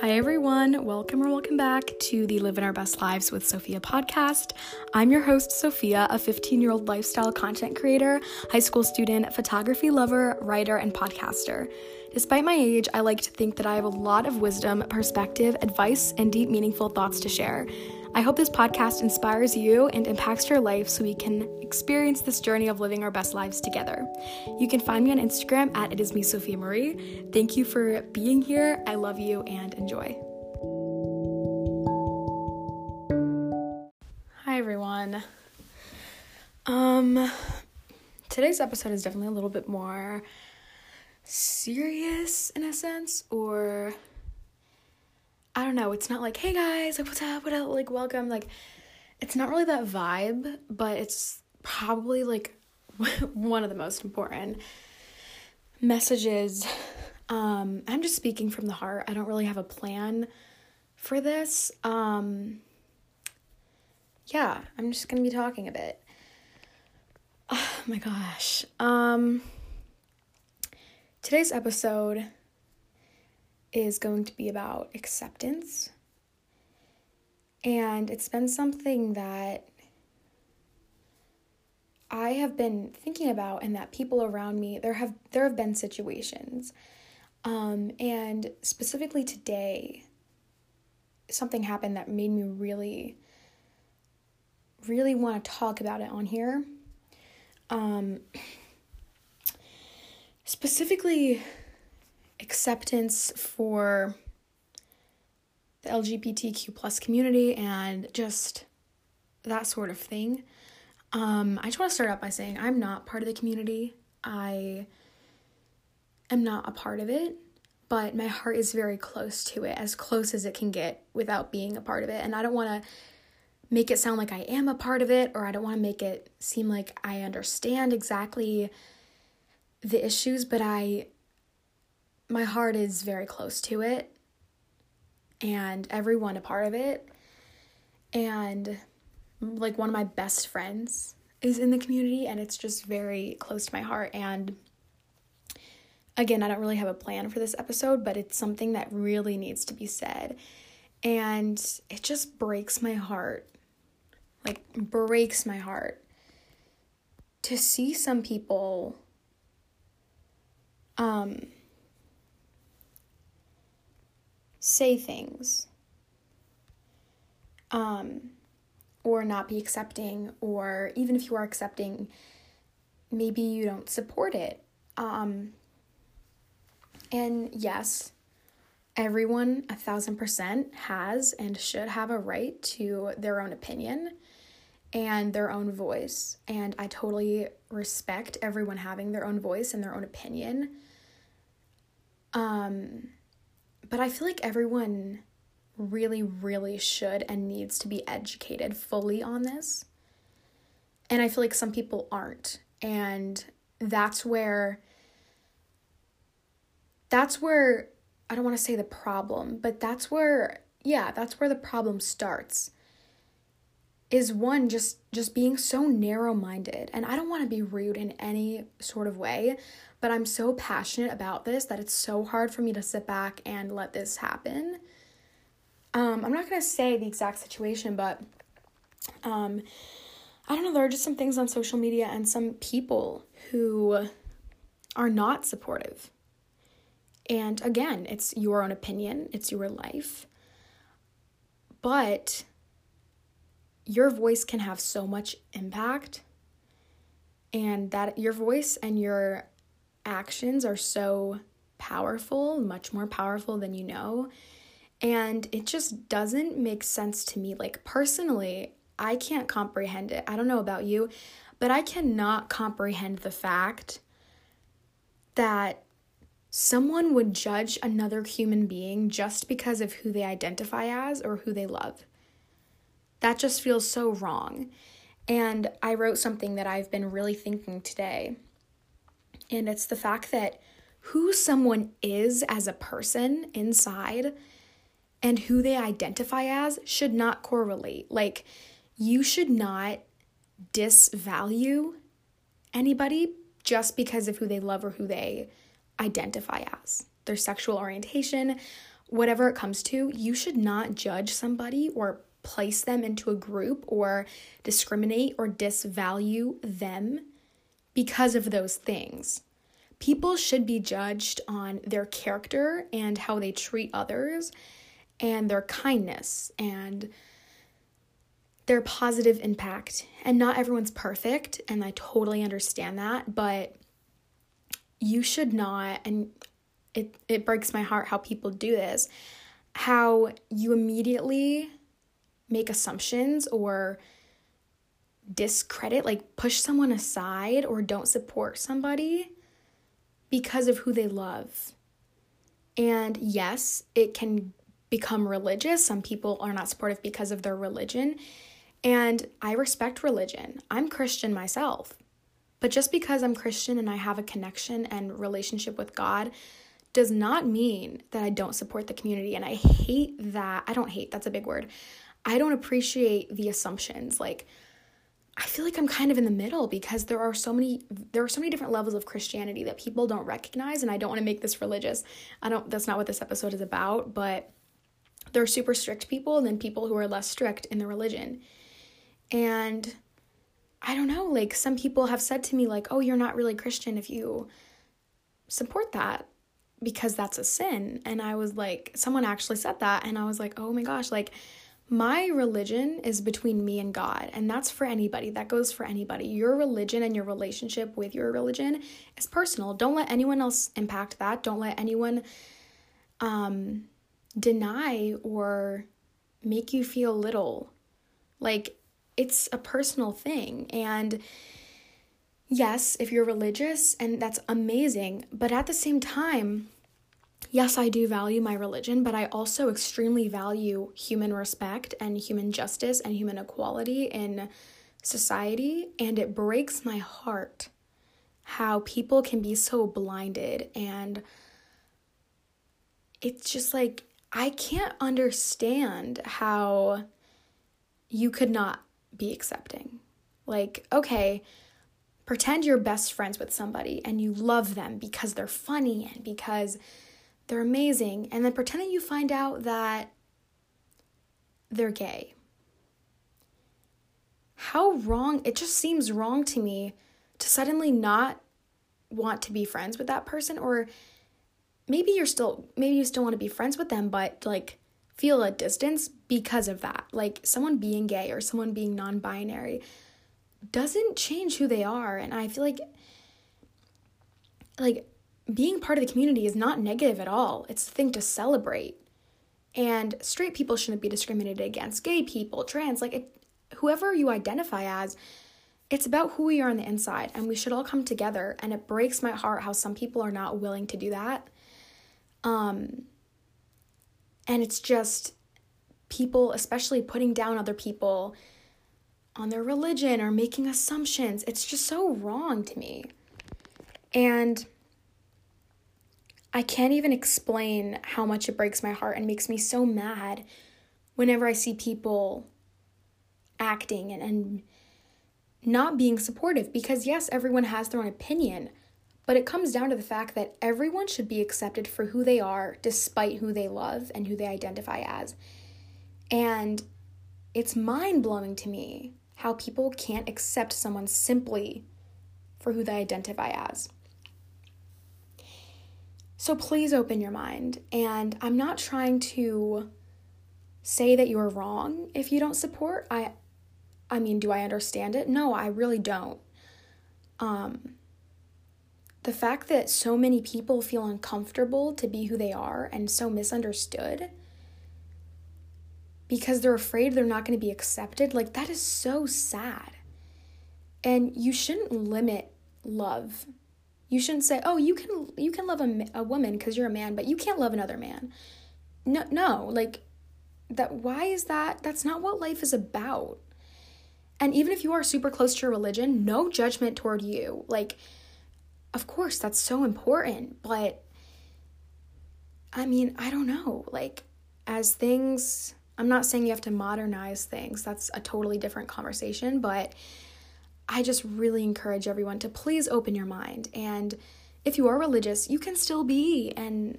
Hi, everyone. Welcome or welcome back to the Living Our Best Lives with Sophia podcast. I'm your host, Sophia, a 15 year old lifestyle content creator, high school student, photography lover, writer, and podcaster. Despite my age, I like to think that I have a lot of wisdom, perspective, advice, and deep, meaningful thoughts to share. I hope this podcast inspires you and impacts your life so we can experience this journey of living our best lives together. You can find me on Instagram at it is me Sophia Marie. Thank you for being here. I love you and enjoy. Hi everyone. Um today's episode is definitely a little bit more serious in a sense or I don't know, it's not like, hey guys, like what's up, what up, like welcome. Like it's not really that vibe, but it's probably like one of the most important messages. Um, I'm just speaking from the heart. I don't really have a plan for this. Um, yeah, I'm just gonna be talking a bit. Oh my gosh. Um, today's episode is going to be about acceptance. And it's been something that I have been thinking about and that people around me there have there have been situations um and specifically today something happened that made me really really want to talk about it on here um specifically acceptance for the LGBTQ plus community and just that sort of thing. Um, I just want to start out by saying I'm not part of the community. I am not a part of it, but my heart is very close to it, as close as it can get without being a part of it. And I don't want to make it sound like I am a part of it, or I don't want to make it seem like I understand exactly the issues, but I my heart is very close to it and everyone a part of it. And like one of my best friends is in the community and it's just very close to my heart and again, I don't really have a plan for this episode, but it's something that really needs to be said. And it just breaks my heart. Like breaks my heart to see some people um say things um, or not be accepting, or even if you are accepting, maybe you don't support it. Um, and yes, everyone, a thousand percent, has and should have a right to their own opinion and their own voice. And I totally respect everyone having their own voice and their own opinion. Um, but I feel like everyone really, really should and needs to be educated fully on this. And I feel like some people aren't. And that's where, that's where, I don't want to say the problem, but that's where, yeah, that's where the problem starts is one just just being so narrow-minded and i don't want to be rude in any sort of way but I'm so passionate about this that it's so hard for me to sit back and let this happen. Um, I'm not gonna say the exact situation, but um, I don't know, there are just some things on social media and some people who are not supportive. And again, it's your own opinion, it's your life. But your voice can have so much impact and that your voice and your actions are so powerful, much more powerful than you know. And it just doesn't make sense to me. Like, personally, I can't comprehend it. I don't know about you, but I cannot comprehend the fact that someone would judge another human being just because of who they identify as or who they love. That just feels so wrong. And I wrote something that I've been really thinking today and it's the fact that who someone is as a person inside and who they identify as should not correlate. Like, you should not disvalue anybody just because of who they love or who they identify as, their sexual orientation, whatever it comes to, you should not judge somebody or place them into a group or discriminate or disvalue them because of those things. People should be judged on their character and how they treat others and their kindness and their positive impact. And not everyone's perfect, and I totally understand that, but you should not, and it, it breaks my heart how people do this, how you immediately make assumptions or discredit, like push someone aside or don't support somebody because of who they love. And yes, it can become religious. Some people are not supportive because of their religion. And I respect religion. I'm Christian myself. But just because I'm Christian and I have a connection and relationship with God does not mean that I don't support the community. And I hate that. I don't hate, that's a big word. I don't appreciate the assumptions. Like, I feel like I'm kind of in the middle because there are so many there are so many different levels of Christianity that people don't recognize and I don't want to make this religious. I don't that's not what this episode is about, but there are super strict people and then people who are less strict in the religion. And I don't know, like some people have said to me like, "Oh, you're not really Christian if you support that." Because that's a sin. And I was like, someone actually said that and I was like, "Oh my gosh, like my religion is between me and God, and that's for anybody. That goes for anybody. Your religion and your relationship with your religion is personal. Don't let anyone else impact that. Don't let anyone um, deny or make you feel little. Like, it's a personal thing. And yes, if you're religious, and that's amazing, but at the same time, yes, I do value my religion, but I also extremely value human respect and human justice and human equality in society. And it breaks my heart how people can be so blinded. And it's just like, I can't understand how you could not be accepting. Like, okay, pretend you're best friends with somebody and you love them because they're funny and because they're amazing, and then pretend that you find out that they're gay. How wrong, it just seems wrong to me to suddenly not want to be friends with that person or maybe you're still maybe you still want to be friends with them but like feel a distance because of that like someone being gay or someone being non-binary doesn't change who they are and i feel like like being part of the community is not negative at all. It's a thing to celebrate. And straight people shouldn't be discriminated against. Gay people, trans, like it, whoever you identify as, it's about who we are on the inside and we should all come together and it breaks my heart how some people are not willing to do that. Um and it's just people especially putting down other people on their religion or making assumptions. It's just so wrong to me. And I can't even explain how much it breaks my heart and makes me so mad whenever I see people acting and, and not being supportive because, yes, everyone has their own opinion, but it comes down to the fact that everyone should be accepted for who they are despite who they love and who they identify as. And it's mind blowing to me how people can't accept someone simply for who they identify as. So please open your mind. And I'm not trying to say that you're wrong if you don't support. I I mean, do I understand it? No, I really don't. Um the fact that so many people feel uncomfortable to be who they are and so misunderstood because they're afraid they're not going to be accepted, like that is so sad. And you shouldn't limit love you shouldn't say, "Oh, you can you can love a, a woman because you're a man, but you can't love another man." No, no, like that why is that? That's not what life is about. And even if you are super close to your religion, no judgment toward you. Like of course that's so important, but I mean, I don't know. Like as things I'm not saying you have to modernize things. That's a totally different conversation, but I just really encourage everyone to please open your mind. And if you are religious, you can still be and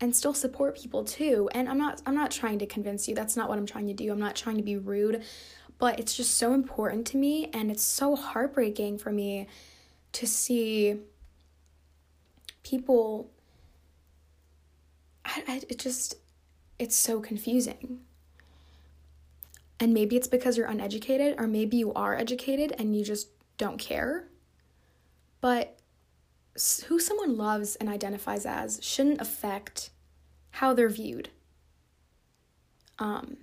and still support people too. And I'm not I'm not trying to convince you. That's not what I'm trying to do. I'm not trying to be rude, but it's just so important to me and it's so heartbreaking for me to see people I, I it just it's so confusing. And maybe it's because you're uneducated, or maybe you are educated and you just don't care. But who someone loves and identifies as shouldn't affect how they're viewed. Um,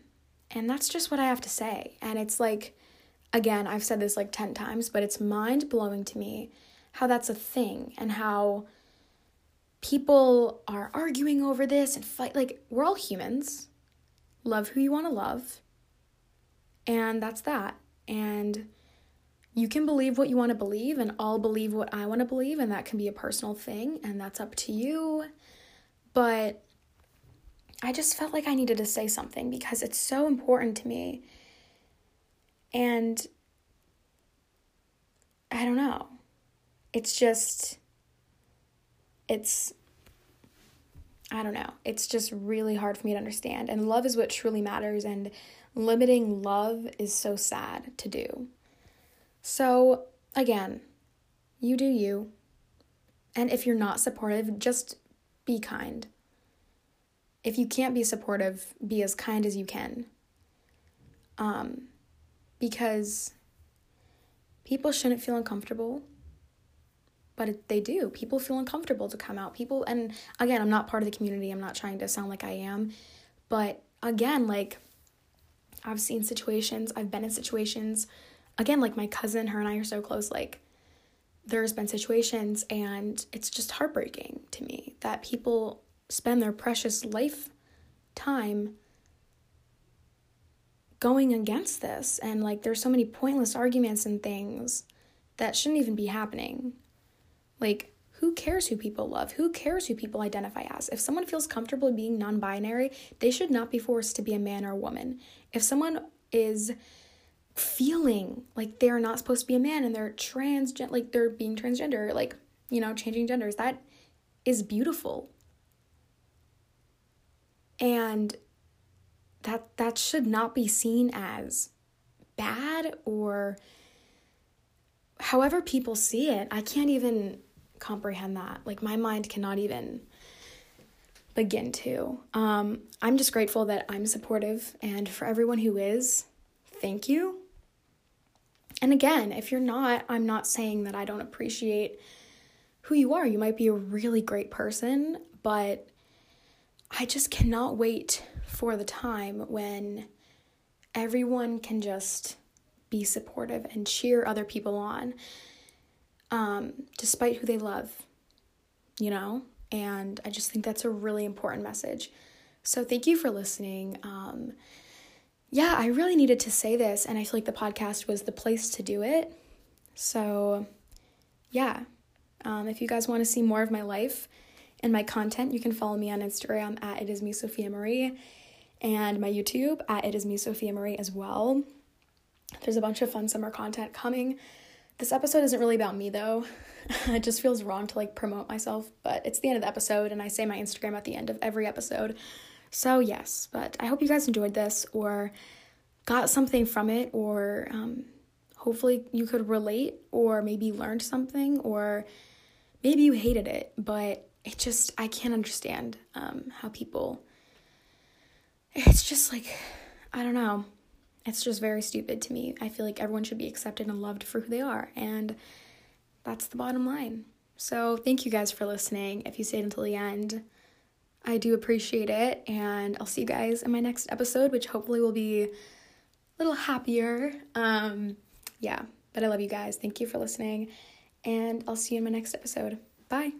and that's just what I have to say. And it's like, again, I've said this like 10 times, but it's mind blowing to me how that's a thing and how people are arguing over this and fight. Like, we're all humans. Love who you want to love. And that's that. And you can believe what you want to believe, and I'll believe what I want to believe, and that can be a personal thing, and that's up to you. But I just felt like I needed to say something because it's so important to me. And I don't know. It's just, it's, I don't know. It's just really hard for me to understand. And love is what truly matters. And limiting love is so sad to do. So, again, you do you. And if you're not supportive, just be kind. If you can't be supportive, be as kind as you can. Um, because people shouldn't feel uncomfortable, but they do. People feel uncomfortable to come out. People, and again, I'm not part of the community. I'm not trying to sound like I am. But again, like, I've seen situations, I've been in situations, again, like my cousin, her and I are so close, like, there's been situations, and it's just heartbreaking to me that people spend their precious lifetime going against this. And, like, there's so many pointless arguments and things that shouldn't even be happening. Like, who cares who people love? Who cares who people identify as? If someone feels comfortable being non binary, they should not be forced to be a man or a woman. If someone is feeling like they're not supposed to be a man and they're trans, like they're being transgender, like, you know, changing genders, that is beautiful. And that that should not be seen as bad or however people see it. I can't even comprehend that. Like my mind cannot even begin to. Um, I'm just grateful that I'm supportive, and for everyone who is, thank you. And again, if you're not, I'm not saying that I don't appreciate who you are. You might be a really great person, but I just cannot wait for the time when everyone can just be supportive and cheer other people on um, despite who they love, you know? And I just think that's a really important message. So thank you for listening. Um, yeah, I really needed to say this, and I feel like the podcast was the place to do it. So, yeah, um, if you guys want to see more of my life and my content, you can follow me on Instagram at it is me Sophia Marie, and my YouTube at it is me Sophia Marie as well. There's a bunch of fun summer content coming. This episode isn't really about me though. it just feels wrong to like promote myself, but it's the end of the episode and I say my Instagram at the end of every episode. So, yes, but I hope you guys enjoyed this or got something from it or um, hopefully you could relate or maybe learned something or maybe you hated it, but it just, I can't understand um, how people, it's just like, I don't know. It's just very stupid to me. I feel like everyone should be accepted and loved for who they are. And that's the bottom line. So, thank you guys for listening. If you stayed until the end, I do appreciate it. And I'll see you guys in my next episode, which hopefully will be a little happier. Um, yeah, but I love you guys. Thank you for listening. And I'll see you in my next episode. Bye.